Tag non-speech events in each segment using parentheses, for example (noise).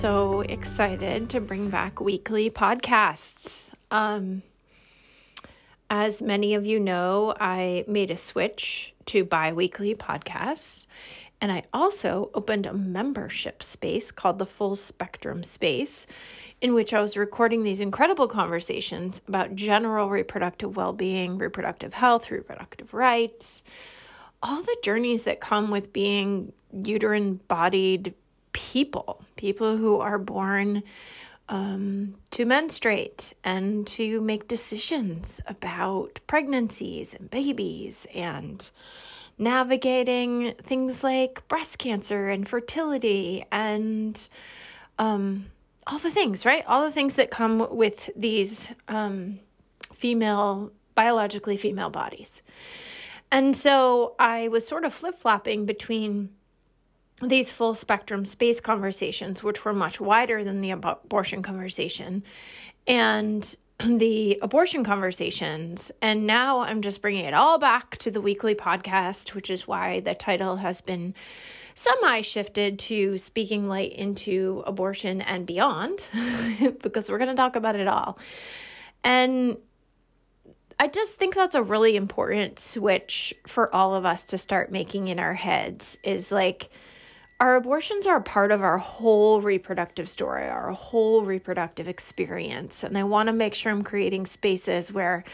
So excited to bring back weekly podcasts. Um, as many of you know, I made a switch to bi weekly podcasts. And I also opened a membership space called the Full Spectrum Space, in which I was recording these incredible conversations about general reproductive well being, reproductive health, reproductive rights, all the journeys that come with being uterine bodied people, people who are born um, to menstruate and to make decisions about pregnancies and babies and navigating things like breast cancer and fertility and um, all the things, right? All the things that come with these um, female, biologically female bodies. And so I was sort of flip flopping between these full spectrum space conversations, which were much wider than the abortion conversation, and (clears throat) the abortion conversations. And now I'm just bringing it all back to the weekly podcast, which is why the title has been semi shifted to speaking light into abortion and beyond, (laughs) because we're going to talk about it all. And I just think that's a really important switch for all of us to start making in our heads is like, our abortions are a part of our whole reproductive story, our whole reproductive experience. And I want to make sure I'm creating spaces where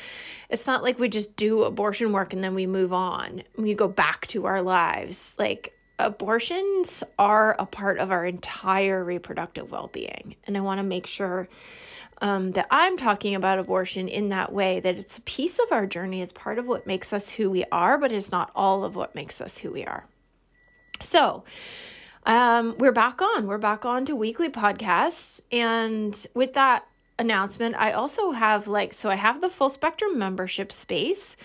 it's not like we just do abortion work and then we move on. We go back to our lives. Like abortions are a part of our entire reproductive well being. And I want to make sure um, that I'm talking about abortion in that way, that it's a piece of our journey. It's part of what makes us who we are, but it's not all of what makes us who we are. So, um, we're back on. We're back on to weekly podcasts. And with that announcement, I also have like, so I have the full spectrum membership space,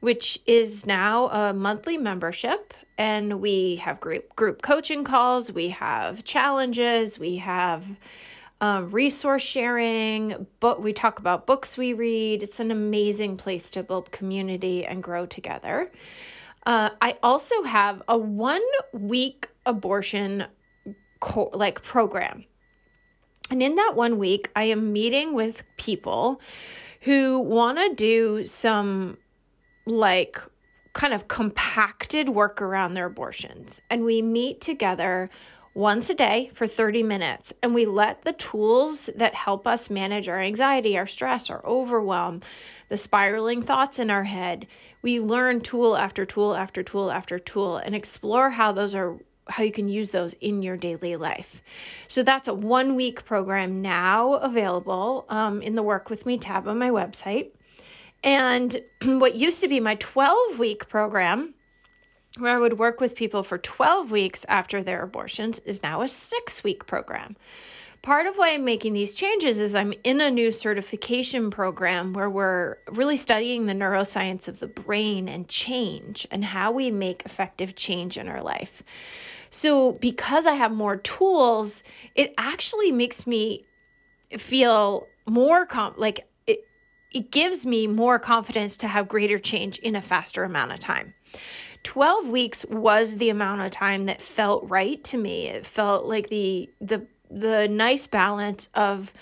which is now a monthly membership. And we have group group coaching calls, we have challenges, we have um, resource sharing, but we talk about books we read. It's an amazing place to build community and grow together. Uh, I also have a one week abortion co- like program. And in that one week, I am meeting with people who want to do some like kind of compacted work around their abortions. And we meet together once a day for 30 minutes and we let the tools that help us manage our anxiety, our stress, our overwhelm, the spiraling thoughts in our head, we learn tool after tool after tool after tool and explore how those are how you can use those in your daily life. So that's a one week program now available um, in the Work With Me tab on my website. And (clears throat) what used to be my 12 week program, where I would work with people for 12 weeks after their abortions, is now a six week program. Part of why I'm making these changes is I'm in a new certification program where we're really studying the neuroscience of the brain and change and how we make effective change in our life. So, because I have more tools, it actually makes me feel more com- like it, it gives me more confidence to have greater change in a faster amount of time. 12 weeks was the amount of time that felt right to me. It felt like the the the nice balance of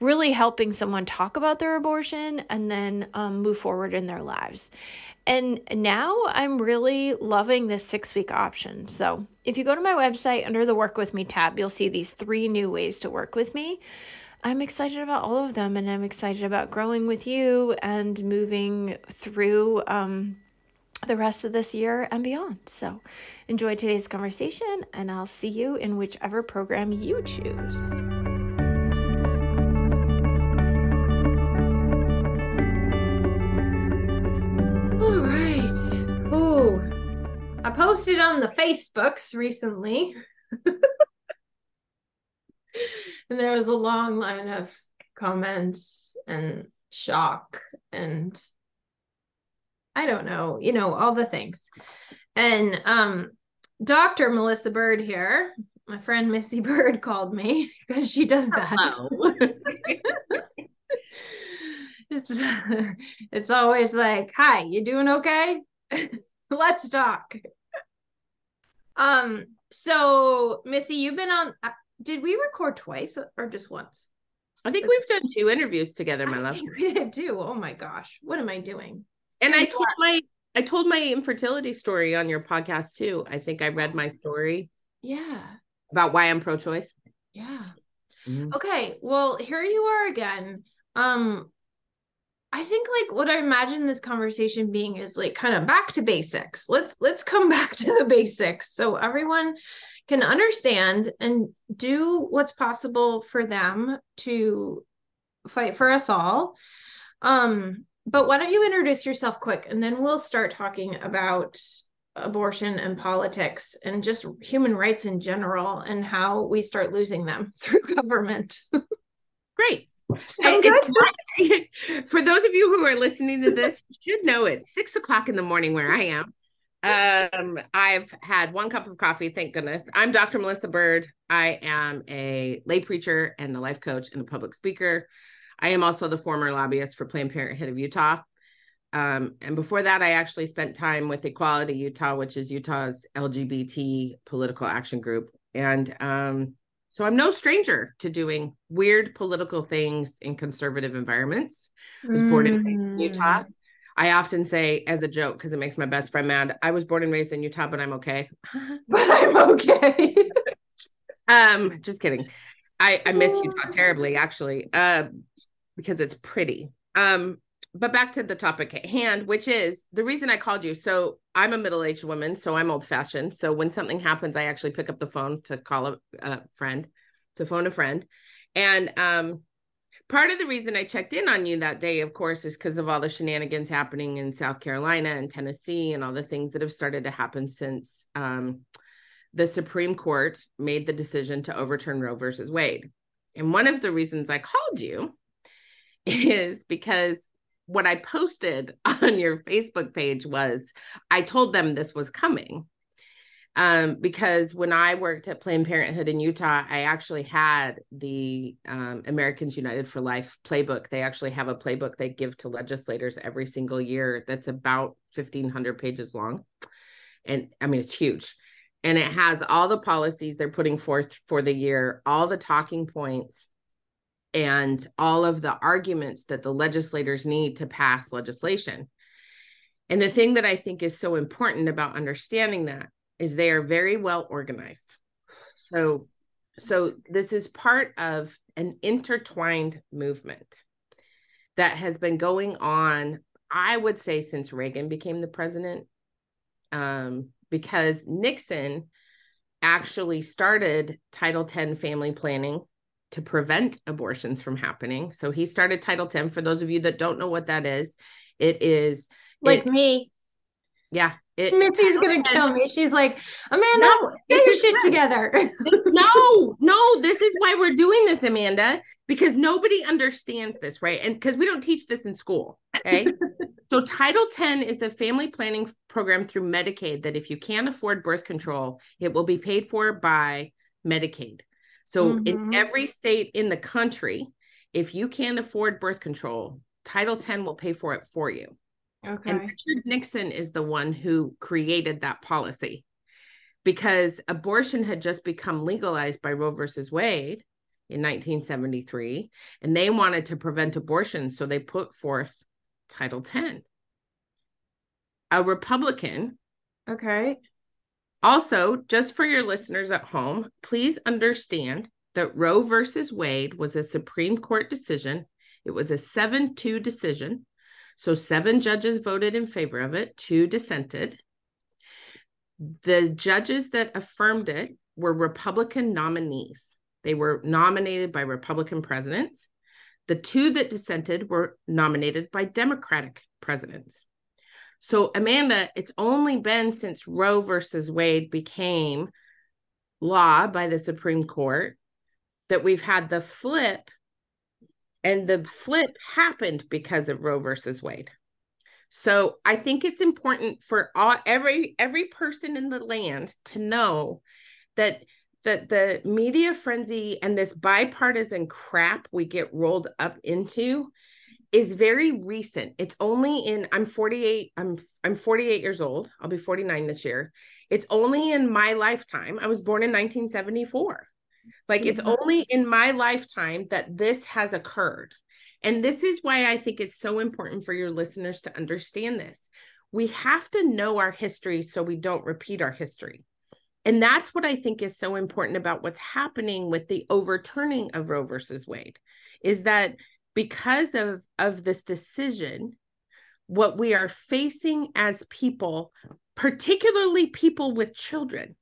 really helping someone talk about their abortion and then um, move forward in their lives. And now I'm really loving this six week option. So if you go to my website under the Work With Me tab, you'll see these three new ways to work with me. I'm excited about all of them and I'm excited about growing with you and moving through um, the rest of this year and beyond. So enjoy today's conversation and I'll see you in whichever program you choose. All right. Ooh. I posted on the Facebooks recently (laughs) and there was a long line of comments and shock and I don't know, you know, all the things. And um Dr. Melissa Bird here, my friend Missy (laughs) Bird called me (laughs) because she does that. it's it's always like, "Hi, you doing okay? Let's talk." Um so Missy, you've been on uh, did we record twice or just once? I think we've done two interviews together, my I love. we did too. Oh my gosh, what am I doing? And I told my I told my infertility story on your podcast too. I think I read my story. Yeah. About why I'm pro-choice. Yeah. Mm-hmm. Okay. Well, here you are again. Um I think like what I imagine this conversation being is like kind of back to basics. Let's let's come (laughs) back to the basics so everyone can understand and do what's possible for them to fight for us all. Um but why don't you introduce yourself quick and then we'll start talking about abortion and politics and just human rights in general and how we start losing them (laughs) through government. (laughs) Great. Good? (laughs) For those of you who are listening to this, you should know it's six o'clock in the morning where I am. Um, I've had one cup of coffee, thank goodness. I'm Dr. Melissa Bird. I am a lay preacher and a life coach and a public speaker. I am also the former lobbyist for Planned Parenthood of Utah. Um, and before that, I actually spent time with Equality Utah, which is Utah's LGBT political action group. And um, so I'm no stranger to doing weird political things in conservative environments. I was born in Utah. Mm. I often say as a joke because it makes my best friend mad. I was born and raised in Utah, but I'm okay. (laughs) but I'm okay. (laughs) um, just kidding. I, I miss Utah terribly, actually, uh, because it's pretty. Um, but back to the topic at hand, which is the reason I called you. So I'm a middle aged woman, so I'm old fashioned. So when something happens, I actually pick up the phone to call a, a friend, to phone a friend. And um, part of the reason I checked in on you that day, of course, is because of all the shenanigans happening in South Carolina and Tennessee and all the things that have started to happen since um, the Supreme Court made the decision to overturn Roe versus Wade. And one of the reasons I called you (laughs) is because what I posted (laughs) on your Facebook page was I told them this was coming. Um, because when I worked at Planned Parenthood in Utah, I actually had the um, Americans United for Life playbook. They actually have a playbook they give to legislators every single year that's about 1,500 pages long. And I mean, it's huge and it has all the policies they're putting forth for the year, all the talking points, and all of the arguments that the legislators need to pass legislation. And the thing that I think is so important about understanding that is they are very well organized. So so this is part of an intertwined movement that has been going on I would say since Reagan became the president. Um, because Nixon actually started Title 10 family planning to prevent abortions from happening. So he started Title 10. For those of you that don't know what that is, it is like it, me. Yeah. It, Missy's gonna kill me. She's like, Amanda, no, get your shit together. no, no, this is why we're doing this, Amanda, because nobody understands this, right? And because we don't teach this in school. Okay. (laughs) So, Title 10 is the family planning program through Medicaid that if you can't afford birth control, it will be paid for by Medicaid. So, mm-hmm. in every state in the country, if you can't afford birth control, Title 10 will pay for it for you. Okay. And Richard Nixon is the one who created that policy because abortion had just become legalized by Roe versus Wade in 1973, and they wanted to prevent abortion. So they put forth Title 10. A Republican. Okay. Also, just for your listeners at home, please understand that Roe versus Wade was a Supreme Court decision. It was a 7 2 decision. So, seven judges voted in favor of it, two dissented. The judges that affirmed it were Republican nominees. They were nominated by Republican presidents. The two that dissented were nominated by Democratic presidents. So, Amanda, it's only been since Roe versus Wade became law by the Supreme Court that we've had the flip and the flip happened because of Roe versus Wade. So I think it's important for all every every person in the land to know that that the media frenzy and this bipartisan crap we get rolled up into is very recent. It's only in I'm 48 I'm I'm 48 years old. I'll be 49 this year. It's only in my lifetime. I was born in 1974. Like mm-hmm. it's only in my lifetime that this has occurred. And this is why I think it's so important for your listeners to understand this. We have to know our history so we don't repeat our history. And that's what I think is so important about what's happening with the overturning of Roe versus Wade is that because of, of this decision, what we are facing as people, particularly people with children,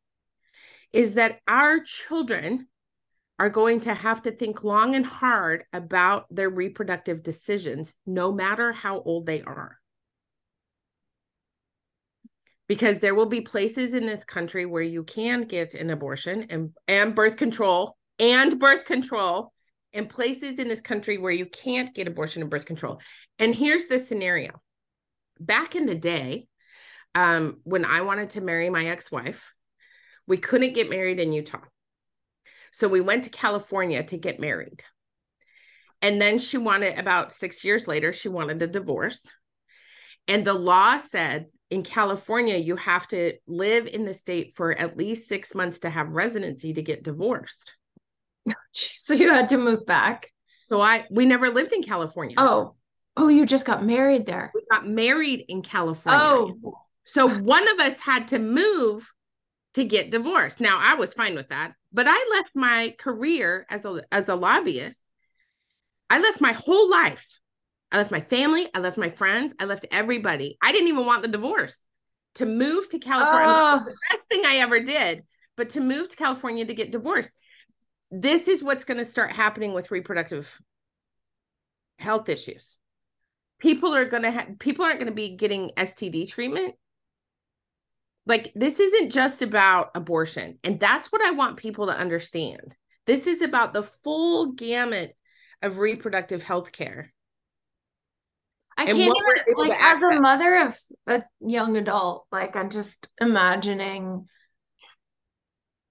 is that our children are going to have to think long and hard about their reproductive decisions, no matter how old they are. Because there will be places in this country where you can get an abortion and, and birth control and birth control and places in this country where you can't get abortion and birth control. And here's the scenario. Back in the day, um, when I wanted to marry my ex-wife, we couldn't get married in Utah. So we went to California to get married. And then she wanted about 6 years later she wanted a divorce. And the law said in California, you have to live in the state for at least six months to have residency to get divorced. (laughs) So you had to move back. So I we never lived in California. Oh, oh, you just got married there. We got married in California. Oh, so one of us had to move to get divorced. Now I was fine with that, but I left my career as a as a lobbyist. I left my whole life I left my family. I left my friends. I left everybody. I didn't even want the divorce. To move to California, oh. the best thing I ever did, but to move to California to get divorced. This is what's going to start happening with reproductive health issues. People are going to have, people aren't going to be getting STD treatment. Like, this isn't just about abortion. And that's what I want people to understand. This is about the full gamut of reproductive health care I can't even like as a mother of a young adult, like I'm just imagining,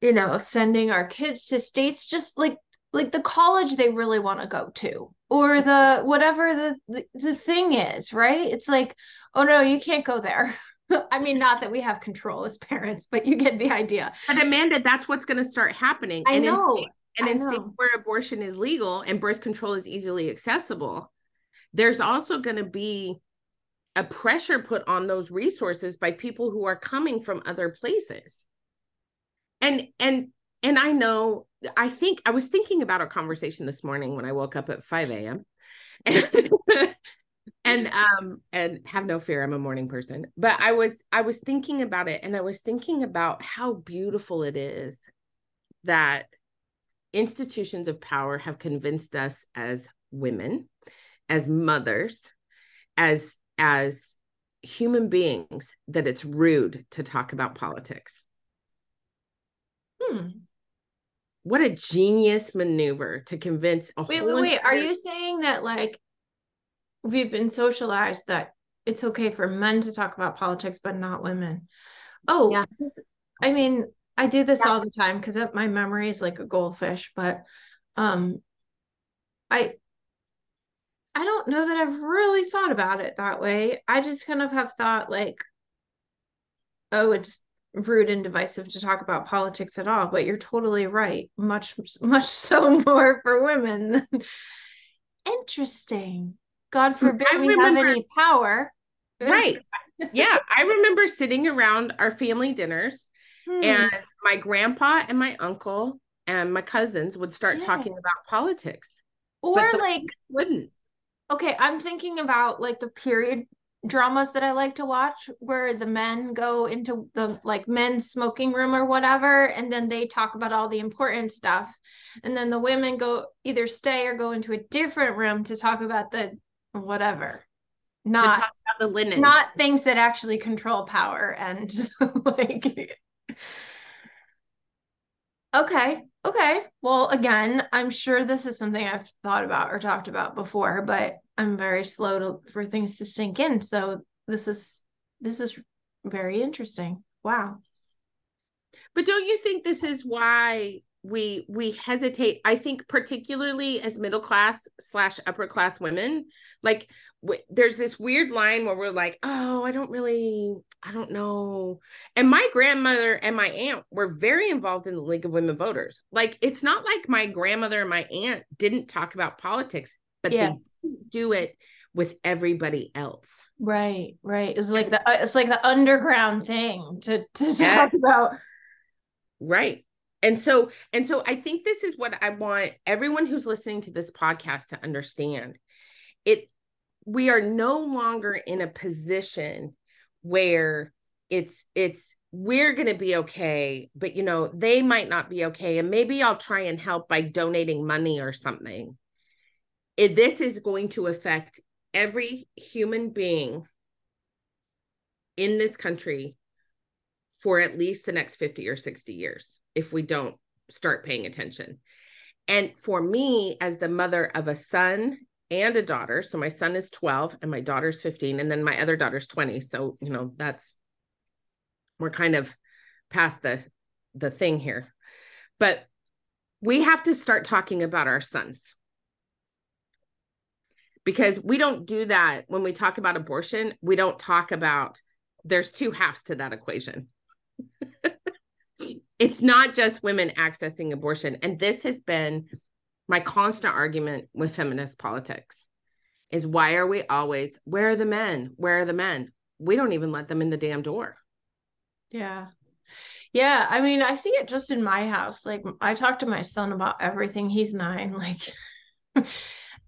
you know, sending our kids to states just like like the college they really want to go to or the whatever the, the thing is, right? It's like, oh no, you can't go there. (laughs) I mean, not that we have control as parents, but you get the idea. But Amanda, that's what's going to start happening. I and know. In and in states where abortion is legal and birth control is easily accessible, there's also going to be a pressure put on those resources by people who are coming from other places and and and i know i think i was thinking about our conversation this morning when i woke up at 5 a.m and, (laughs) and um and have no fear i'm a morning person. But i was i was thinking about it and i was thinking about how beautiful it is that institutions of power have convinced us as women as mothers as as human beings that it's rude to talk about politics hmm what a genius maneuver to convince a wait wait wait are you saying that like we've been socialized that it's okay for men to talk about politics but not women oh yeah. I mean i do this yeah. all the time because my memory is like a goldfish but um i I don't know that I've really thought about it that way. I just kind of have thought like, oh, it's rude and divisive to talk about politics at all. But you're totally right. Much, much (laughs) so more for women. Interesting. God forbid I we remember, have any power. right. (laughs) Yeah. I remember sitting around our family dinners hmm. and my grandpa and my uncle and my cousins would start yeah. talking about politics. Or like wouldn't okay, I'm thinking about like the period dramas that I like to watch where the men go into the like men's smoking room or whatever and then they talk about all the important stuff and then the women go either stay or go into a different room to talk about the whatever not the linen not things that actually control power and (laughs) like Okay. Okay. Well, again, I'm sure this is something I've thought about or talked about before, but I'm very slow to for things to sink in. So this is this is very interesting. Wow. But don't you think this is why we we hesitate i think particularly as middle class slash upper class women like w- there's this weird line where we're like oh i don't really i don't know and my grandmother and my aunt were very involved in the league of women voters like it's not like my grandmother and my aunt didn't talk about politics but yeah. they do it with everybody else. Right right. It's like the uh, it's like the underground thing to to (laughs) yeah. talk about. Right. And so and so i think this is what i want everyone who's listening to this podcast to understand. It we are no longer in a position where it's it's we're going to be okay but you know they might not be okay and maybe i'll try and help by donating money or something it, this is going to affect every human being in this country for at least the next 50 or 60 years if we don't start paying attention. And for me, as the mother of a son and a daughter, so my son is 12 and my daughter's 15, and then my other daughter's 20. So, you know, that's we're kind of past the the thing here. But we have to start talking about our sons. Because we don't do that when we talk about abortion, we don't talk about there's two halves to that equation (laughs) it's not just women accessing abortion. And this has been my constant argument with feminist politics is why are we always, where are the men? Where are the men? We don't even let them in the damn door. Yeah. Yeah. I mean, I see it just in my house. Like, I talk to my son about everything. He's nine. (laughs) Like,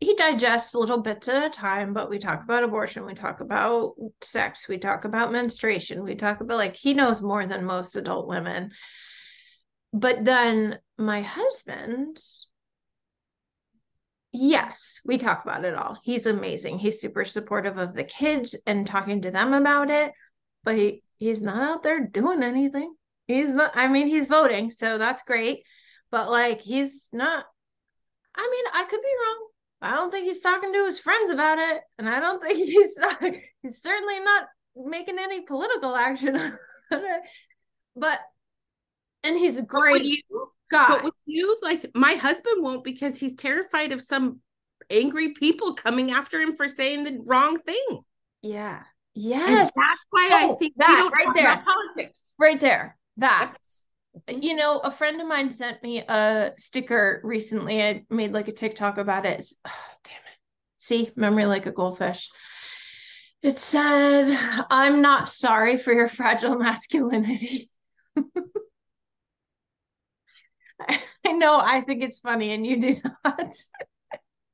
he digests little bits at a time, but we talk about abortion, we talk about sex, we talk about menstruation, we talk about like he knows more than most adult women. But then my husband yes we talk about it all. He's amazing. He's super supportive of the kids and talking to them about it but he, he's not out there doing anything. He's not i mean he's voting so that's great. But like he's not i mean i could be wrong i don't think he's talking to his friends about it and i don't think (laughs) he's he's certainly not making any political action (laughs) but and he's great. You, God. But with you, like my husband won't because he's terrified of some angry people coming after him for saying the wrong thing. Yeah. Yes. And that's why oh, I think that right there. politics. Right there. That. Mm-hmm. You know, a friend of mine sent me a sticker recently. I made like a TikTok about it. Oh, damn it. See, memory like a goldfish. It said, I'm not sorry for your fragile masculinity. (laughs) I know I think it's funny and you do not.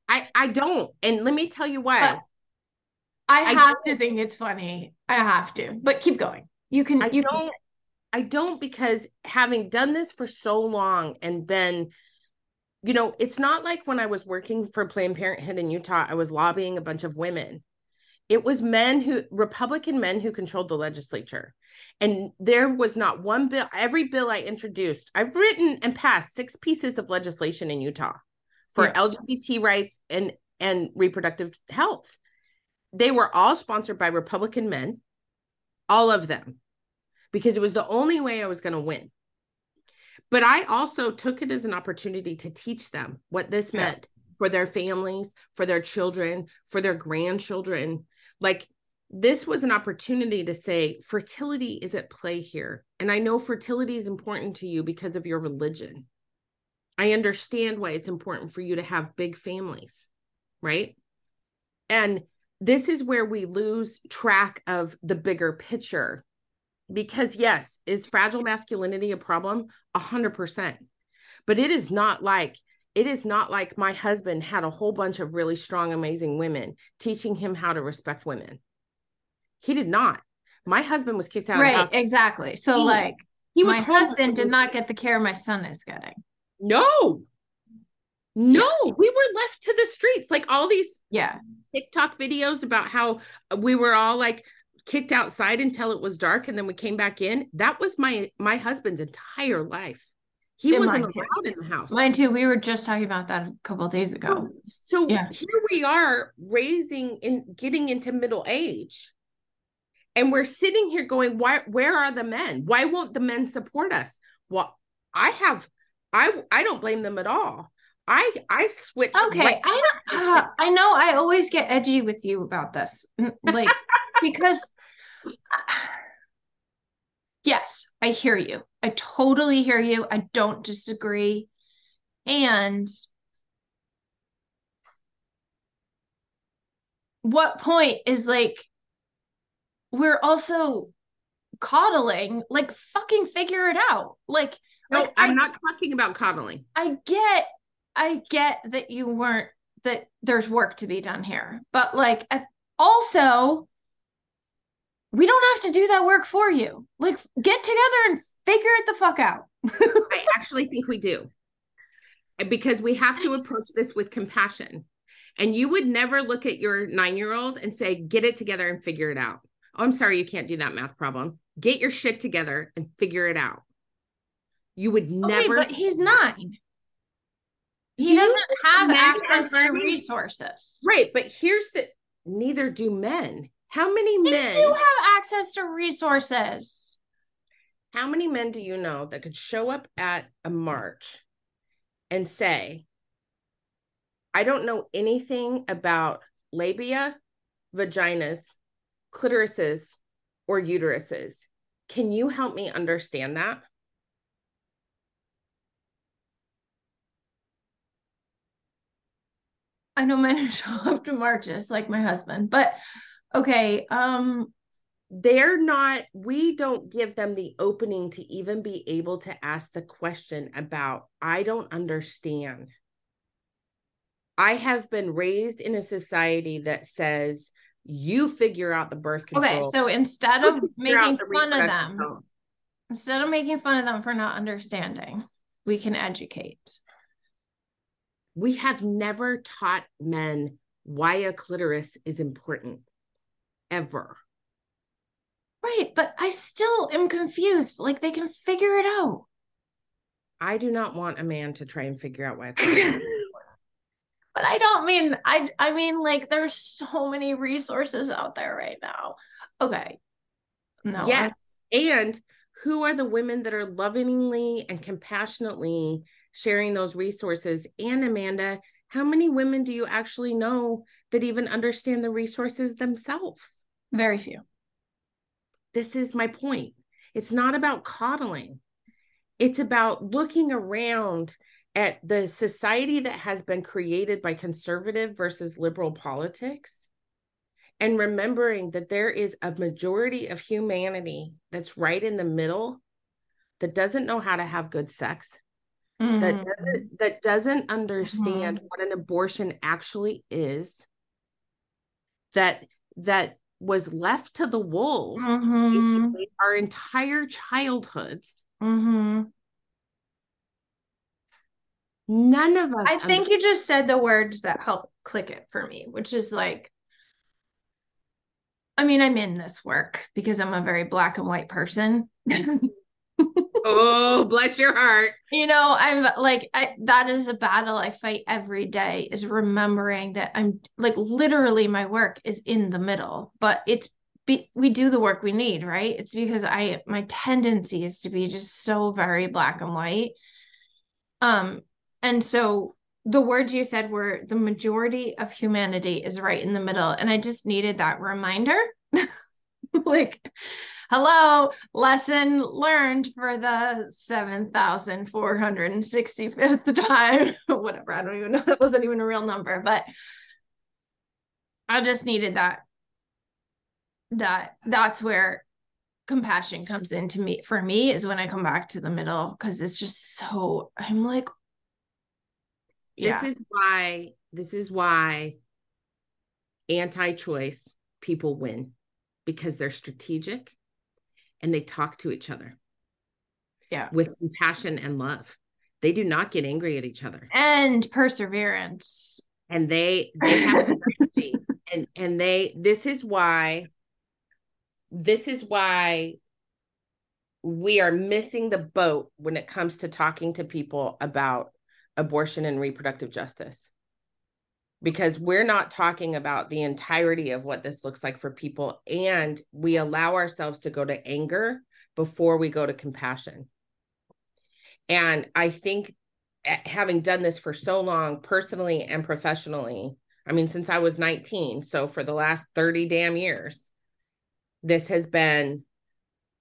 I I don't. And let me tell you why. But I have I to think it's funny. I have to. But keep going. You can I you don't can I don't because having done this for so long and been you know, it's not like when I was working for Planned Parenthood in Utah, I was lobbying a bunch of women. It was men who, Republican men who controlled the legislature. And there was not one bill, every bill I introduced, I've written and passed six pieces of legislation in Utah for yeah. LGBT rights and, and reproductive health. They were all sponsored by Republican men, all of them, because it was the only way I was going to win. But I also took it as an opportunity to teach them what this yeah. meant for their families, for their children, for their grandchildren. Like this was an opportunity to say fertility is at play here. And I know fertility is important to you because of your religion. I understand why it's important for you to have big families, right? And this is where we lose track of the bigger picture. Because, yes, is fragile masculinity a problem? A hundred percent. But it is not like it is not like my husband had a whole bunch of really strong, amazing women teaching him how to respect women. He did not. My husband was kicked out. Right, exactly. So, he, like, he was my husband did not get the care my son is getting. No, no, yeah. we were left to the streets. Like all these, yeah, TikTok videos about how we were all like kicked outside until it was dark, and then we came back in. That was my my husband's entire life He In wasn't allowed in the house. Mine too. We were just talking about that a couple of days ago. So Yeah. here we are raising and getting into middle age. And we're sitting here going, why where are the men? Why won't the men support us? Well, I have I I don't blame them at all. I I switch. Okay, right- I know. uh, I know. I always get edgy with you about this, like (laughs) because. (sighs) Yes, I hear you. I totally hear you. I don't disagree. And what point is like we're also coddling, like fucking figure it out. Like no, like I'm I- not talking about coddling. I get I get that you weren't that there's work to be done here. But like also we don't have to do that work for you. Like get together and figure it the fuck out. I actually think we do. Because we have to approach this with compassion. And you would never look at your nine year old and say, get it together and figure it out. Oh, I'm sorry, you can't do that math problem. Get your shit together and figure it out. You would Okay, never. but he's nine. He you doesn't have access to resources. Right. But here's the neither do men. How many They men? do have access to resources. how many men do you know that could show up at a march and say, I don't know anything about labia, vaginas, clitorises, or uteruses. Can you help me understand that? I know men who (laughs) show up to marches like my husband, but okay. Um, They're not, we don't give them the opening to even be able to ask the question about, I don't understand. I have been raised in a society that says, you figure out the birth control. okay, so instead of making fun of them, health. instead of making fun of them for not understanding, we can educate. we have never taught men why a clitoris is important ever. Right, but I still am confused. Like they can figure it out. I do not want a man to try and figure out why. a clitoris is But I don't mean I I mean like there's so many resources out there right now. Okay. No. I- Yes. And who are the women that are lovingly and compassionately sharing those resources? And Amanda, how many women do you actually know that even understand the resources themselves? Very few. This is my point. It's not about coddling, it's about looking around at the society that has been created by conservative versus liberal politics and remembering that there is a majority of humanity that's right in the middle that doesn't know how to have good sex that Mhm. doesn't that doesn't understand what an abortion actually is that that was left to the wolves Mhm. our entire childhoods Mhm. none of us I think you just said the words that help click it for me, which is like, I mean, I'm in this work because I'm a very black and white person. (laughs) oh bless your heart you know, I'm like, I, that is a battle I fight every day is remembering that I'm like literally my work is in the middle, but it's be, we do the work we need, right? It's because I my tendency is to be just so very black and white. Um, and so the words you said were the majority of humanity is right in the middle. And I just needed that reminder. (laughs) like, hello, lesson learned for the 7,465th time. (laughs) Whatever. I don't even know. (laughs) That wasn't even a real number, but I just needed that. That that's where compassion comes into me for me is when I come back to the middle because it's just so I'm like this is why this is why anti-choice people win because they're strategic and they talk to each other. Yeah. With compassion and love. They do not get angry at each other. And perseverance. And they they have (laughs) strategy. and and they this is why this is why we are missing the boat when it comes to talking to people about abortion and reproductive justice because we're not talking about the entirety of what this looks like for people and we allow ourselves to go to anger before we go to compassion. And i think eh, having done this for so long personally and professionally i mean since i was 19 so for the last 30 damn years this has been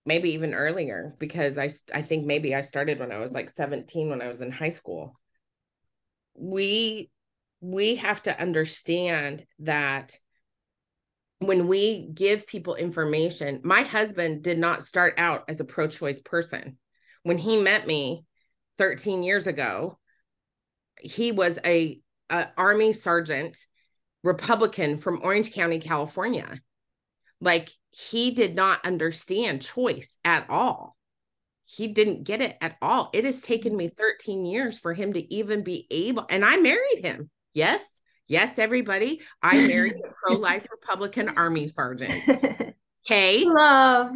maybe even earlier because i i think maybe i started when i was like 17 when i was in high school. We we have to understand that when we give people information, my husband did not start out as a pro choice person. When he met me 13 years ago, he was a, a, army sergeant republican from orange county california. Like he did not understand choice at all. He didn't get it at all. It has taken me 13 years for him to even be able and i married him Yes, yes, everybody. I married a (laughs) pro life Republican Army sergeant. (laughs) Okay. Love.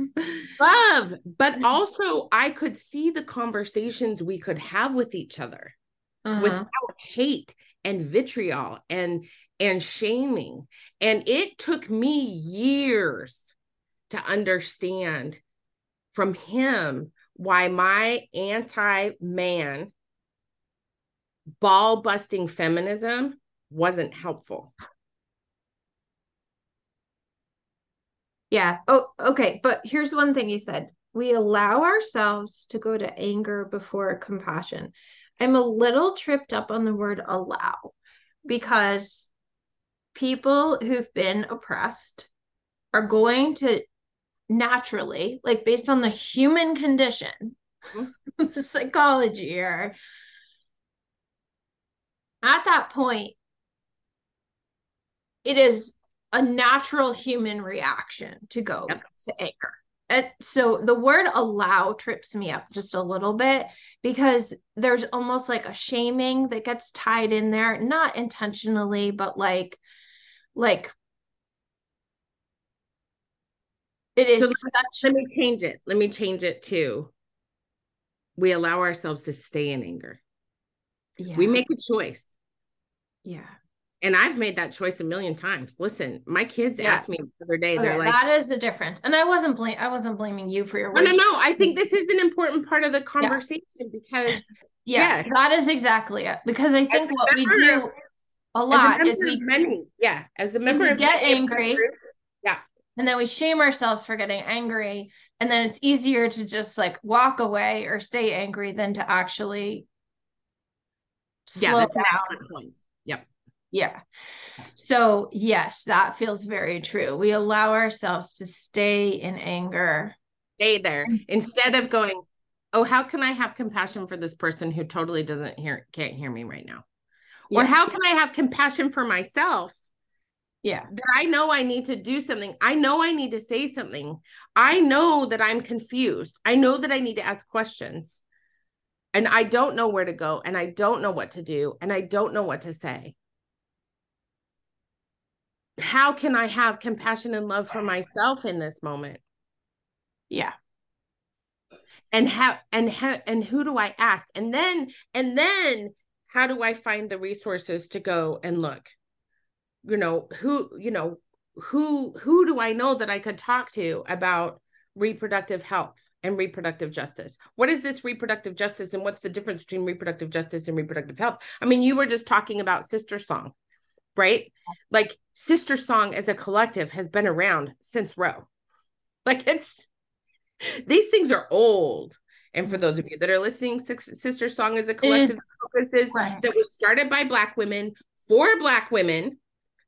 Love. But also, I could see the conversations we could have with each other uh-huh. without hate and vitriol and and shaming and it took me years to understand from him why my anti-man ball busting feminism wasn't helpful. Yeah. Oh, okay. But here's one thing you said we allow ourselves to go to anger before compassion. I'm a little tripped up on the word allow because people who've been oppressed are going to naturally, like based on the human condition, mm-hmm. (laughs) psychology or at that point, it is a natural human reaction to go yep. to anger. And so the word allow trips me up just a little bit because there's almost like a shaming that gets tied in there, not intentionally, but like, like it is so such. Let me change it. Let me change it to we allow ourselves to stay in anger. Yeah. We make a choice. Yeah. And I've made that choice a million times. Listen, my kids yes. asked me the other day, they're like, that is the difference. And I wasn't blame I wasn't blaming you for your No, no, no. I think mm-hmm. this is an important part of the conversation yeah. because (laughs) yeah, yeah, that is exactly it. Because I think what we do a lot a is we many, yeah, as a member of get angry. Group, yeah. And then we shame ourselves for getting angry. And then it's easier to just like walk away or stay angry than to actually slow yeah, down yeah. So, yes, that feels very true. We allow ourselves to stay in anger. Stay there mm-hmm. instead of going, "Oh, how can I have compassion for this person who totally doesn't hear can't hear me right now?" Yeah. Or how can I have compassion for myself? Yeah. That I know I need to do something. I know I need to say something. I know that I'm confused. I know that I need to ask questions. And I don't know where to go and I don't know what to do and I don't know what to say how can I have compassion and love for myself in this moment? Yeah. And how and how and who do I ask? And then and then how do I find the resources to go and look? You know, who, you know, who who do I know that I could talk to about reproductive health and reproductive justice? What is this reproductive justice and what's the difference between reproductive justice and reproductive health? I mean, you were just talking about SisterSong right? Like SisterSong as a collective has been around since Roe. Like (laughs) it's these things are old. And for those of you that are listening, SisterSong is a collective is, right. that was started by Black women for Black women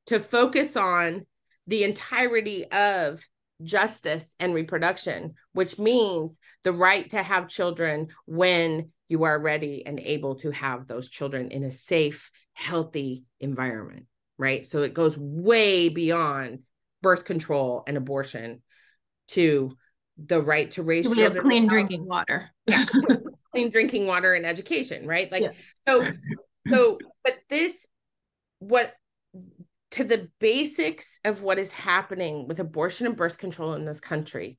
to focus on the entirety of justice and reproduction, which means the right to have children when you are ready and able to have those children in a safe, healthy environment right? So it goes way beyond birth control and abortion to the right to raise we children. clean drinking water. Yeah. (laughs) clean drinking water and education, right? Like yeah. so so but this what to the basics of what is happening with abortion and birth control in this country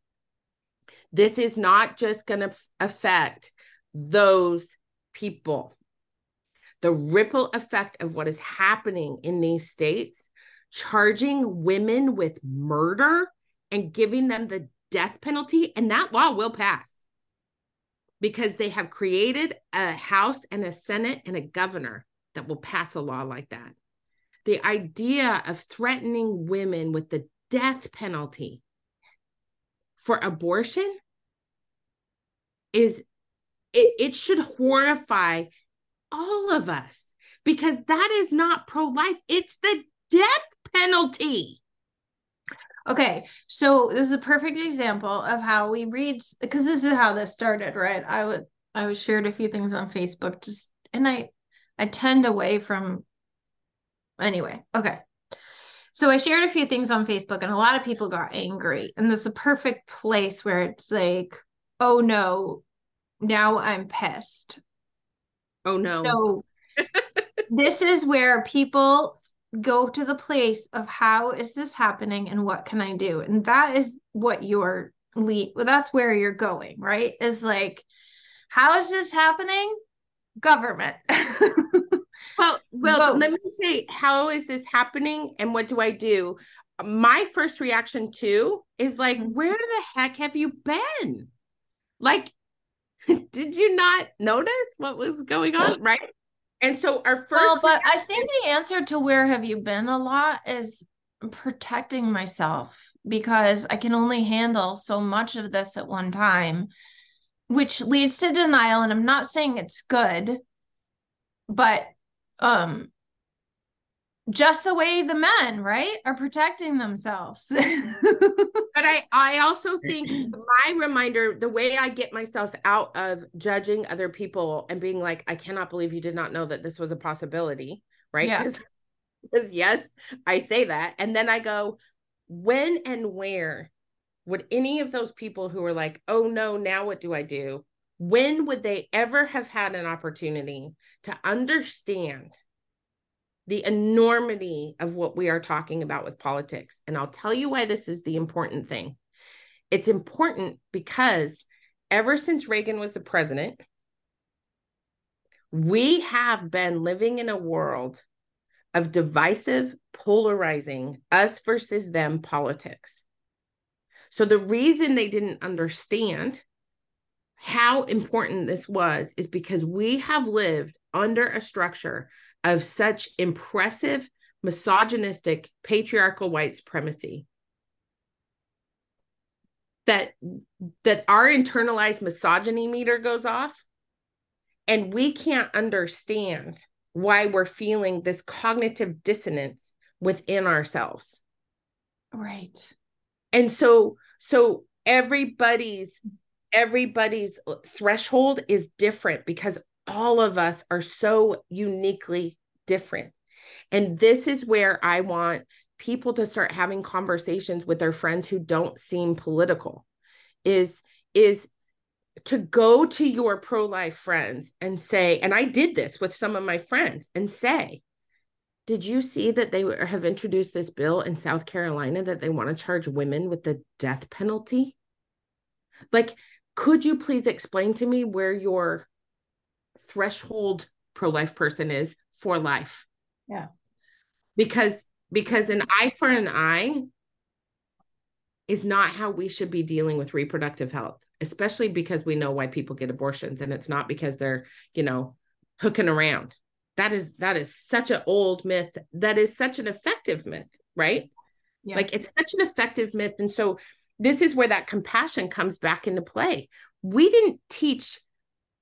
This is not just going to affect those people. The ripple effect of what is happening in these states, charging women with murder and giving them the death penalty, and that law will pass because they have created a House and a Senate and a governor that will pass a law like that. The idea of threatening women with the death penalty for abortion is it, it should horrify all of us because that is not pro-life it's the death penalty Okay, so this is a perfect example of how we read because this is how this started, right? I would I was shared a few things on Facebook just and I I tend away from anyway. Okay. So I shared a few things on Facebook and a lot of people got angry. And this is a perfect place where it's like, oh no, now I'm pissed. Oh no. So this is where people go to the place of how is this happening and what can I do? And that is what your lead well, that's where you're going, right? Is like, how is this happening? Government. (laughs) well, well, Both. let me say, how is this happening and what do I do? My first reaction too is like, mm-hmm. where the heck have you been? Like, (laughs) did you not notice what was going on? Right. And so our first Well, but I think the answer to where have you been a lot is protecting myself because I can only handle so much of this at one time, which leads to denial. And I'm not saying it's good, but um just the way the men right are protecting themselves. (laughs) But i i also think my reminder the way i get myself out of judging other people and being like i cannot believe you did not know that this was a possibility right? Yeah. yes i say that. And then i go when and where would any of those people who are like oh no now what do i do when would they ever have had an opportunity to understand the enormity of what we are talking about with politics. And I'll tell you why this is the important thing. It's important because ever since Reagan was the president, we have been living in a world of divisive, polarizing us versus them politics. So the reason they didn't understand how important this was is because we have lived under a structure of such impressive misogynistic patriarchal white supremacy that that our internalized misogyny meter goes off. And we can't understand why we're feeling this cognitive dissonance within ourselves. Right. And so so everybody's everybody's threshold is different because all of us are so uniquely different. And this is where I want people to start having conversations with their friends who don't seem political is is to go to your pro-life friends and say and I did this with some of my friends and say did you see that they have introduced this bill in South Carolina that they want to charge women with the death penalty? Like, could you please explain to me where your threshold pro life person is for life. Yeah. Because because an eye for an eye is not how we should be dealing with reproductive health, especially because we know why people get abortions and it's not because they're, you know, hooking around. That is that is such an old myth. That is such an effective myth, right? Yeah. Like it's such an effective myth and so this is where that compassion comes back into play. We didn't teach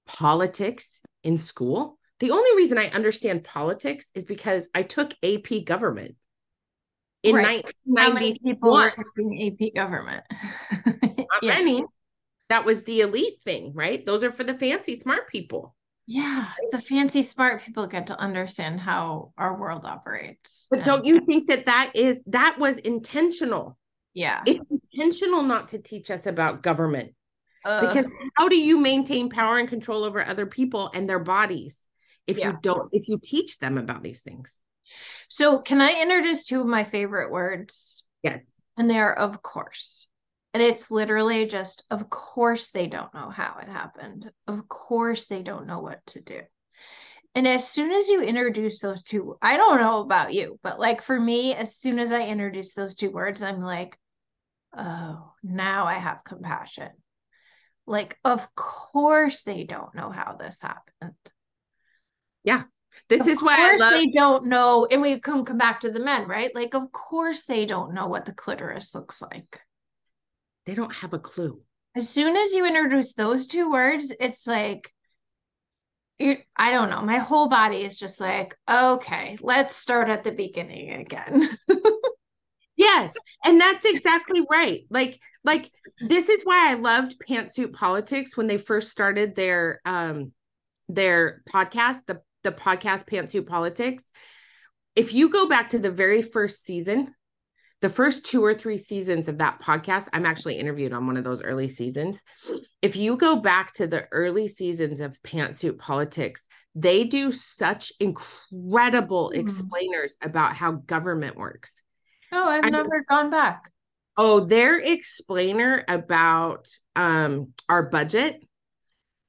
politics in school. The only reason I understand politics is because I took AP government in right. How many people were taking AP government? (laughs) Not yeah. many. That was the elite thing, right? Those are for the fancy smart people. Yeah, the fancy smart people get to understand how our world operates. But and... don't you think that that is that was intentional? Yeah. It's intentional not to teach us about government Uh, because how do you maintain power and control over other people and their bodies if yeah. you don't if you teach them about these things so can i introduce two of my favorite words yeah and they're of course And it's literally just, of course, they don't know how it happened. Of course, they don't know what to do. And as soon as you introduce those two, I don't know about you, but like for me, as soon as I introduce those two words, I'm like, oh, now I have compassion. Like, of course, they don't know how this happened. Yeah. This of is why I love they don't know. And we come come back to the men, right? Like, of course they don't know what the clitoris looks like. they don't have a clue. As soon as you introduce those two words, it's like you, I don't know. My whole body is just like, okay, let's start at the beginning again. (laughs) Yes, and that's exactly right. Like like this is why I loved Pantsuit Politics when they first started their um their podcast, the the podcast Pantsuit Politics. If you go back to the very first season, the first two or three seasons of that podcast, I'm actually interviewed on one of those early seasons. If you go back to the early seasons of Pantsuit Politics, they do such incredible Hmm. explainers about how government works. Oh, I've I- never gone back. Oh, their explainer about um our budget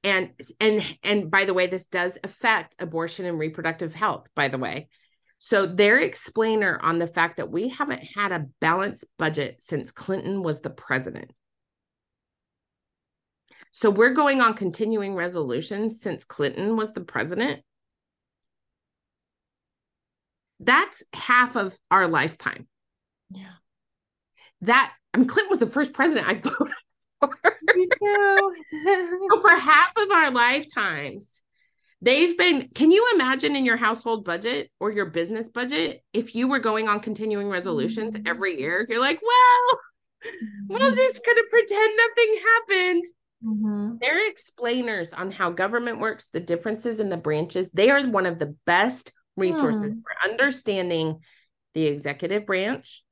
and and and by the way this does affect abortion and reproductive health by the way. So their explainer on the fact that we haven't had a balanced budget since Clinton was the president. So we're going on continuing resolutions since Clinton was the president. That's half of our lifetime Yeah. that I mean, Clinton was the first president I (laughs) voted for. Me too. (laughs) So for half of our lifetimes, they've been. Can you imagine in your household budget or your business budget if you were going on continuing resolutions Mhm. every year? You're like, well, we're just gonna pretend nothing happened. Mhm. They're explainers on how government works, the differences in the branches. They are one of the best resources Hmm. for understanding the executive branch,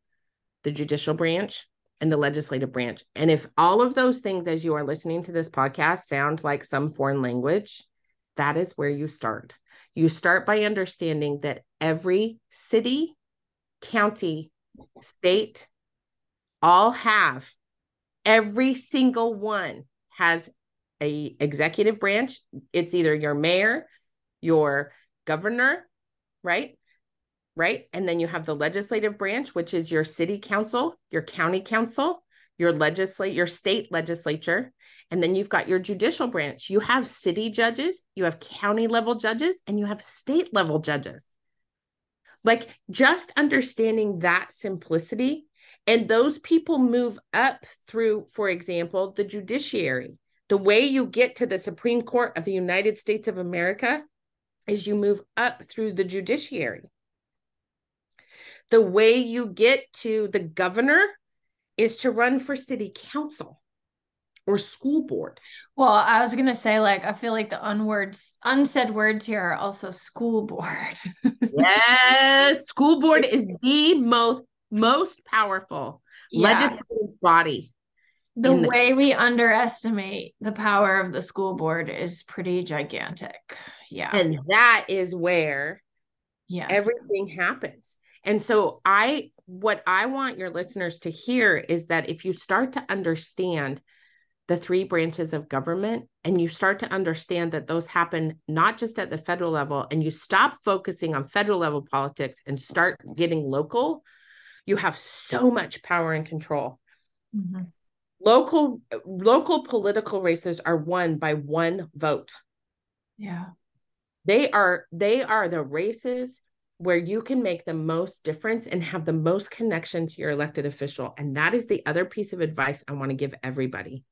the judicial branch, and the legislative branch. And if all of those things, as you are listening to this podcast, sound like some foreign language, that is where you start. You start by understanding that every city, county, state, all have every single one has a executive branch it's either your mayor your governor right right and then you have the legislative branch which is your city council your county council your legislate your state legislature and then you've got your judicial branch you have city judges you have county level judges and you have state level judges like just understanding that simplicity and those people move up through, for example, the judiciary. The way you get to the Supreme Court of the United States of America is you move up through the judiciary. The way you get to the governor is to run for city council or school board. Well, I was gonna say, like, I feel like the unwords, unsaid words here are also school board. (laughs) Yes, school board is (laughs) the most most powerful Yeah. legislative body. The the- way we underestimate the power of the school board is pretty gigantic. Yeah. And that is where yeah. everything happens. And so I what I want your listeners to hear is that if you start to understand the three branches of government and you start to understand that those happen not just at the federal level and you stop focusing on federal level politics and start getting local, you have so much power and control. Mhm. Local local political races are won by one vote. Yeah. they are they are the races where you can make the most difference and have the most connection to your elected official. And that is the other piece of advice i want to give everybody.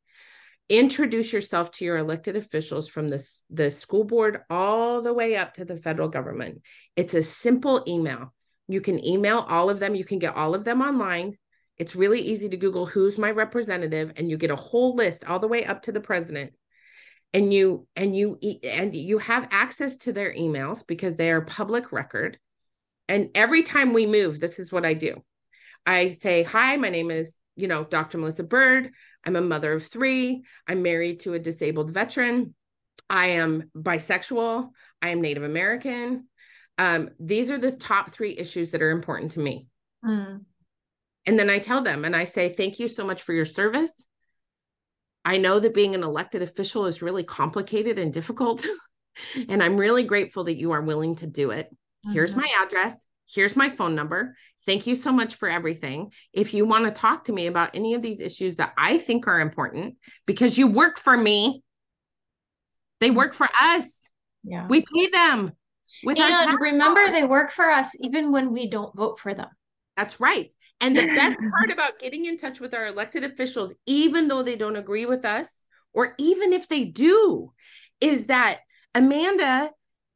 Introduce yourself to your elected officials from the, the school board all the way up to the federal government. It's a simple email. You can email all of them. You can get all of them online. It's really easy to google who's my representative and you get a whole list all the way up to the president. And you and you and you have access to their emails because they are public record and every time we move this is what i do i say hi my name is you know dr melissa bird i'm a mother of three i'm married to a disabled veteran i am bisexual i am native american um, these are the top three issues that are important to me Mm. And then I tell them and I say, thank you so much for your service. I know that being an elected official is really complicated and difficult. (laughs) and I'm really grateful that you are willing to do it. Mm-hmm. Here's my address. Here's my phone number. Thank you so much for everything. If you want to talk to me about any of these issues that I think are important, because you work for me, they mm-hmm. work for us. Yeah. We pay them. With and remember, they work for us even when we don't vote for them. That's right. And the best (laughs) part about getting in touch with our elected officials, even though they don't agree with us, or even if they do, is that Amanda,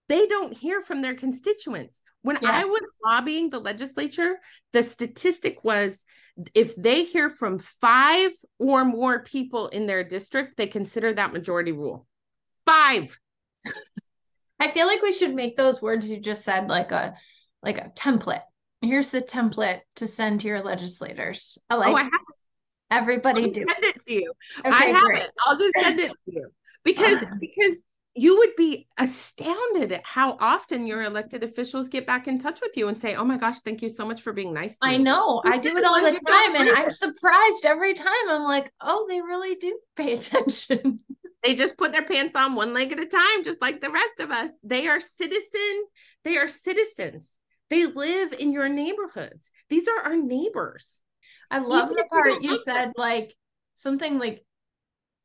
they don't hear from their constituents. When yeah. I was lobbying the legislature, the statistic was if they hear from five or more people in their district, they consider that majority rule. Five. (laughs) I feel like we should make those words you just said like a like a template here's the template to send to your legislators. I like oh, I have everybody do send it to you. Okay, I have great. it. I'll just send it to you because (laughs) because you would be astounded at how often your elected officials get back in touch with you and say, "Oh my gosh, thank you so much for being nice." I know. I do it all the time and I'm surprised every time. I'm like, "Oh, they really do pay attention." (laughs) they just put their pants on one leg at a time just like the rest of us. They are citizen, they are citizens. They live in your neighborhoods. These are our neighbors. I love Even the part you said, like something like,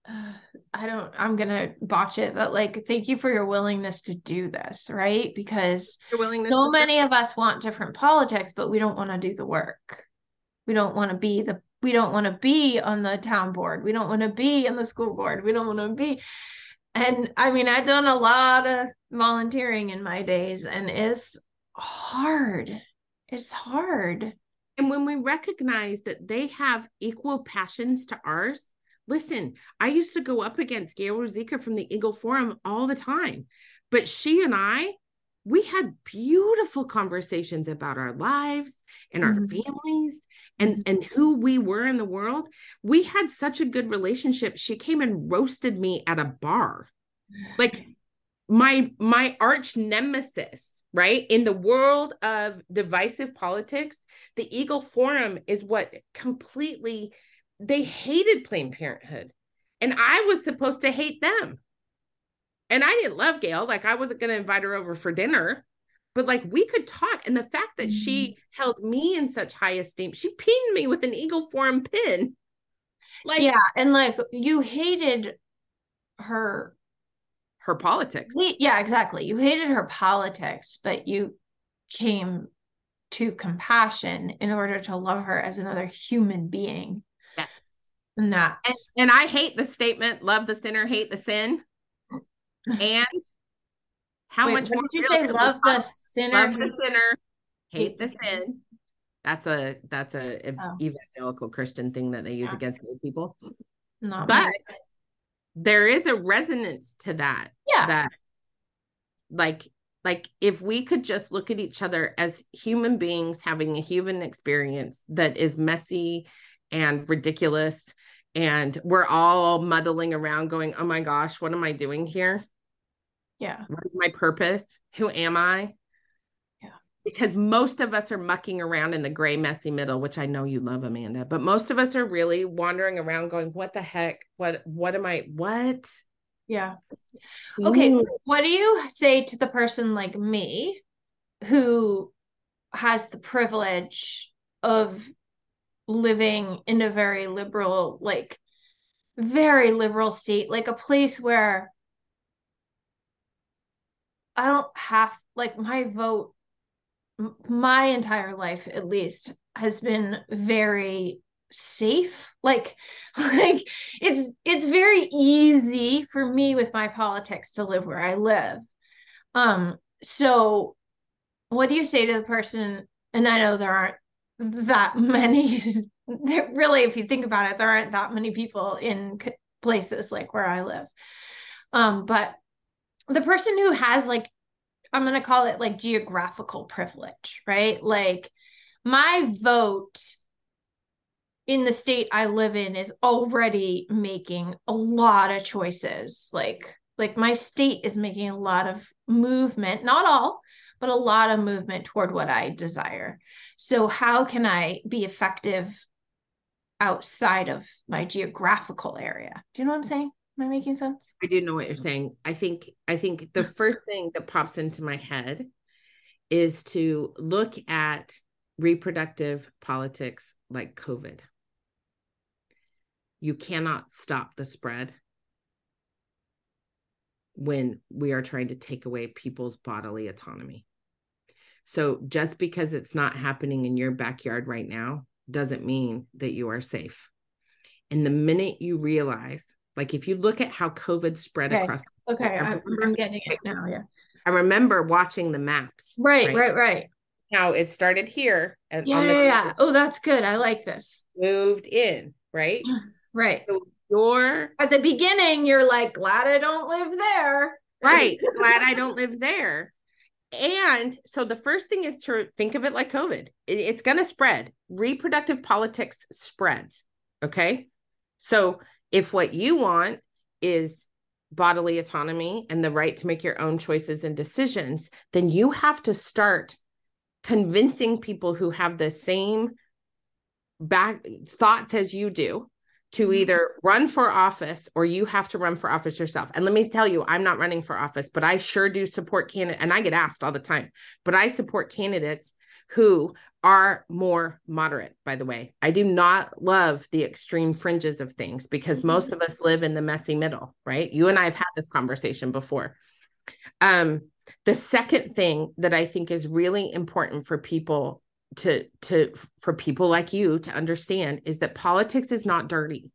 (sighs) I don't, I'm going to botch it, but like, thank you for your willingness to do this, right? Because so many of us want different politics, but we don't want to do the work. We don't want to be the, we don't want to be on the town board. We don't want to be on the school board. We don't want to be. And I mean, I've done a lot of volunteering in my days, and it's hard. It's hard. And when we recognize that they have equal passions to ours, listen, I used to go up against Gayle Ruzicka from the Eagle Forum all the time, but she and I, we had beautiful conversations about our lives and our mm-hmm. families and mm-hmm. and who we were in the world. We had such a good relationship. She came and roasted me at a bar. Like my my arch nemesis right? In the world of divisive politics, the Eagle Forum is what completely they hated Planned Parenthood. And I was supposed to hate them. And I didn't love Gayle. Like I wasn't going to invite her over for dinner, but like we could talk. And the fact that she mm. held me in such high esteem, she pinned me with an Eagle Forum pin. Like, yeah. And like you hated her her politics. Yeah, exactly. You hated her politics, but you came to compassion in order to love her as another human being. And that and, and I hate the statement, love the sinner, hate the sin. And how Wait, much more did you say love the sinner? Love the sinner, hate the sin. That's a that's a oh. evangelical Christian thing that they use yeah. against gay people. Not but there is a resonance to that. Yeah. That like like if we could just look at each other as human beings having a human experience that is messy and ridiculous and we're all muddling around going oh my gosh what am i doing here? Yeah. What is my purpose? Who am i? Yeah. Because most of us are mucking around in the gray messy middle which i know you love amanda but most of us are really wandering around going what the heck? What what am i what? Yeah. Okay Ooh. what do you say to the person like me who has the privilege of living in a very liberal like very liberal state like a place where i don't have like my vote my entire life at least has been very safe. Like (laughs) like it's it's very easy for me with my politics to live where i live. Um so what do you say to the person and i know there aren't that many (laughs) really if you think about it there aren't that many people in places like where i live um but the person who has like I'm going to call it like geographical privilege, right? Like my vote in the state I live in is already making a lot of choices, like like my state is making a lot of movement, not all, but a lot of movement toward what I desire. So, how can I be effective outside of my geographical area? Do you know what I'm saying? Am I making sense? I do know what you're saying. I think I think the (laughs) first thing that pops into my head is to look at reproductive politics like COVID. You cannot stop the spread when we are trying to take away people's bodily autonomy. So just because it's not happening in your backyard right now doesn't mean that you are safe. And the minute you realize, like if you look at how COVID spread okay. across, okay, I'm, I'm getting it now. Yeah. I remember watching the maps. Right, right, right. right. How it started here. And yeah, yeah, yeah. Oh, that's good. I like this. Moved in, right? (sighs) Right. So you're at the beginning, you're like, glad I don't live there. Right. glad I don't live there. And so the first thing is to think of it like COVID. It, it's going to spread. Reproductive politics spreads. Okay. So if what you want is bodily autonomy and the right to make your own choices and decisions, then you have to start convincing people who have the same back thoughts as you do to mm-hmm. either run for office or you have to run for office yourself. And let me tell you, I'm not running for office, but I sure do support candidates. And I get asked all the time, but I support candidates who are more moderate, by the way. I do not love the extreme fringes of things because mm-hmm. most of us live in the messy middle, right? You and I have had this conversation before. Um, the second thing that I think is really important for people to to for people like you to understand is that politics is not dirty.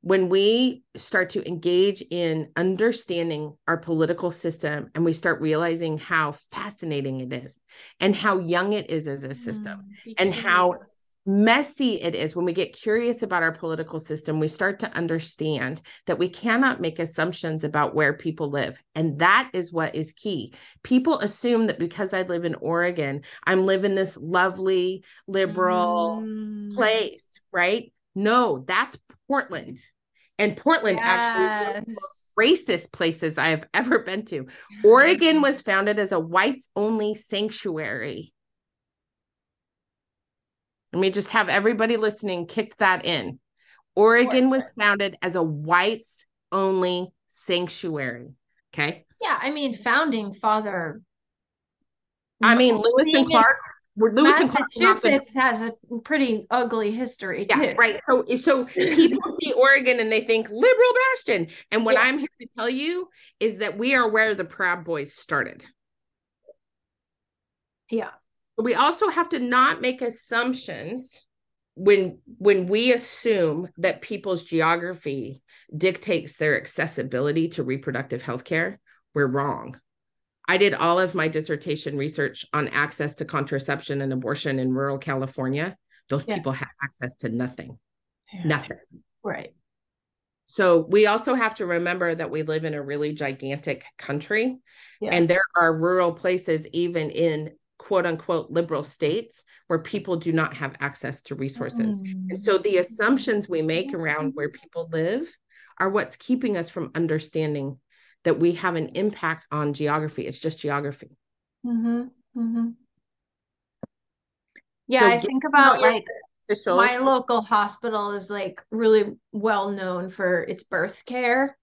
When we start to engage in understanding our political system and we start realizing how fascinating it is and how young it is as a system mm, and how messy it is when we get curious about our political system we start to understand that we cannot make assumptions about where people live and that is what is key people assume that because i live in oregon i'm living this lovely liberal mm. place right no that's portland and portland yes. actually racist places i have ever been to (laughs) oregon was founded as a whites only sanctuary let me just have everybody listening kick that in. Oregon was founded as a whites only sanctuary. Okay. Yeah. I mean, founding father. I mean, Lewis and Clark. Lewis Massachusetts has a pretty ugly history yeah, too. Right. So, so people see Oregon and they think liberal bastion. And what yeah. I'm here to tell you is that we are where the Proud Boys started. Yeah we also have to not make assumptions when when we assume that people's geography dictates their accessibility to reproductive health care we're wrong i did all of my dissertation research on access to contraception and abortion in rural california those yeah. people have access to nothing yeah. nothing right so we also have to remember that we live in a really gigantic country yeah. and there are rural places even in quote unquote liberal states where people do not have access to resources. Mm. And so the assumptions we make around where people live are what's keeping us from understanding that we have an impact on geography. It's just geography. Mm-hmm. Mm-hmm. Yeah, so I think about like my local hospital is like really well known for its birth care.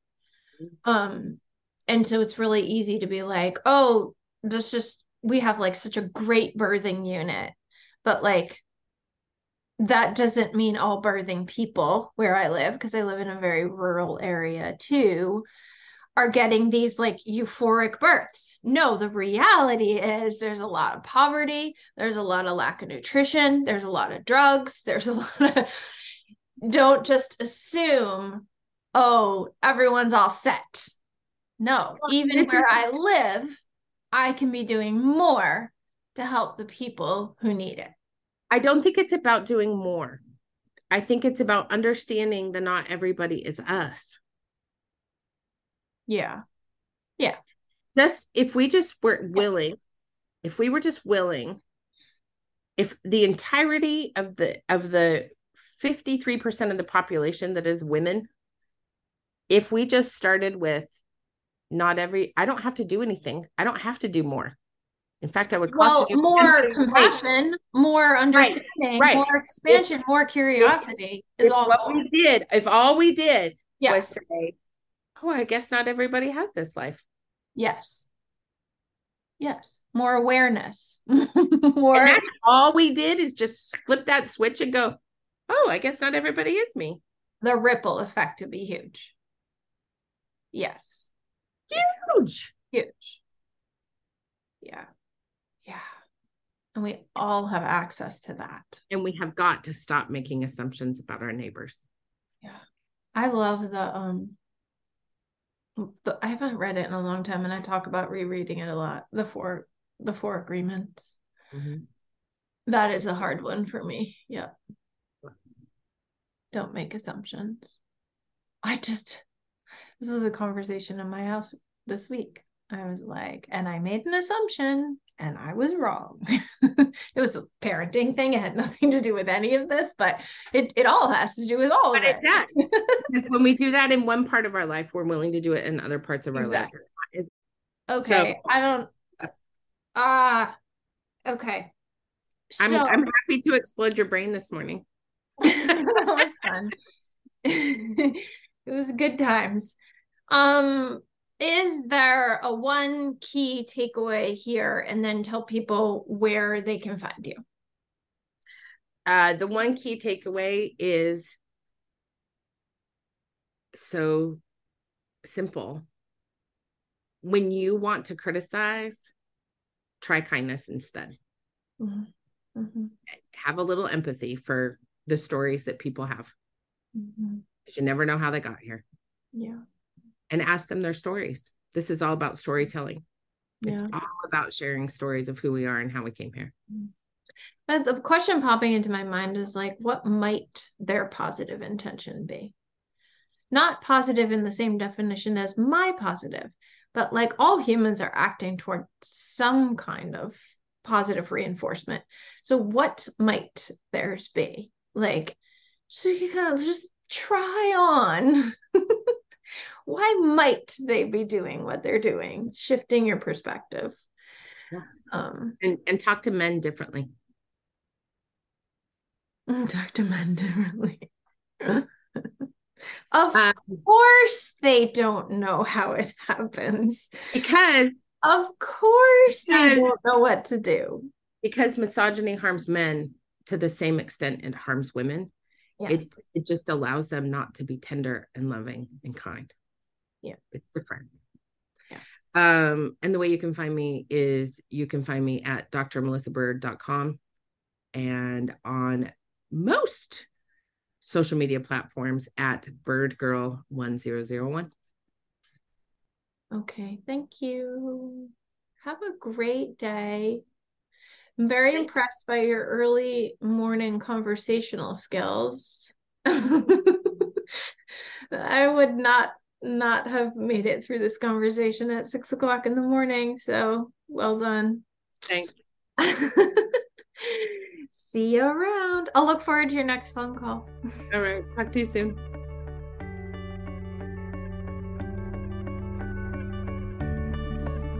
Mm-hmm. Um, and so it's really easy to be like, oh, this just we have like such a great birthing unit but like that doesn't mean all birthing people where i live because i live in a very rural area too are getting these like euphoric births. No the reality is there's a lot of poverty there's a lot of lack of nutrition there's a lot of drugs (laughs) there's a lot of don't just assume oh everyone's all set. No even where i live I can be doing more to help the people who need it. I don't think it's about doing more. I think it's about understanding that not everybody is us. Yeah. Yeah. Just if we just were willing, if we were just willing, if the entirety of the of the 53% of the population that is women, if we just started with not every I don't have to do anything. I don't have to do more. In fact, I would well more compassion, more understanding, right. more expansion, more curiosity If is all. what we did, if all we did Yeah. was say, "Oh, I guess not everybody has this life," Yes. Yes. More awareness. (laughs) more all we did is just flip that switch and go, "Oh, I guess not everybody is me." the ripple effect would be huge. Yes. Huge. Huge. Yeah. Yeah. And we all have access to that. And we have got to stop making assumptions about our neighbors. Yeah. I love the um the, I haven't read it in a long time and I talk about rereading it a lot. The four the four agreements. That is a hard one for me. Yeah. Don't make assumptions. I just this was a conversation in my house this week. I was like, and I made an assumption and I was wrong. (laughs) it was a parenting thing. It had nothing to do with any of this, but it, it all has to do with all But of it it. does. (laughs) because when we do that in one part of our life, we're willing to do it in other parts of our Exactly. life. Okay. I don't ah okay. I'm So- I'm happy to explode your brain this morning. (laughs) that was fun. it was good times. Um, is there a one key takeaway here, and then tell people where they can find you? Uh, the one key takeaway is so simple. When you want to criticize, try kindness instead. Mhm. Mhm. Have a little empathy for the stories that people have. Mhm. 'cause You never know how they got here. Yeah, And ask them their stories. This is all about storytelling. It's all about sharing stories of who we are and how we came here. But the question popping into my mind is like, what might their positive intention be? Not positive in the same definition as my positive, but like all humans are acting toward some kind of positive reinforcement. So, what might theirs be? Like, so you kind of just try on. (laughs) Why might they be doing what they're doing? Shifting your perspective. Yeah. Um, And and talk to men differently. (laughs) Talk to men differently. (laughs) of Uh, course, they don't know how it (laughs) happens. because Of course, they don't know what to do. because misogyny harms men to the same extent it harms women. It it just allows them not to be tender and loving and kind. Yeah. It's different. Yeah. Um, and the way you can find me is you can find me at drmelissabird.com and on most social media platforms at birdgirl1001. Okay. Thank you. Have a great day. I'm very impressed by your early morning conversational skills. (laughs) I would not not have made it through this conversation at six o'clock in the morning. So well done. Thanks. (laughs) See you around. I'll look forward to your next phone call. All right. Talk to you soon.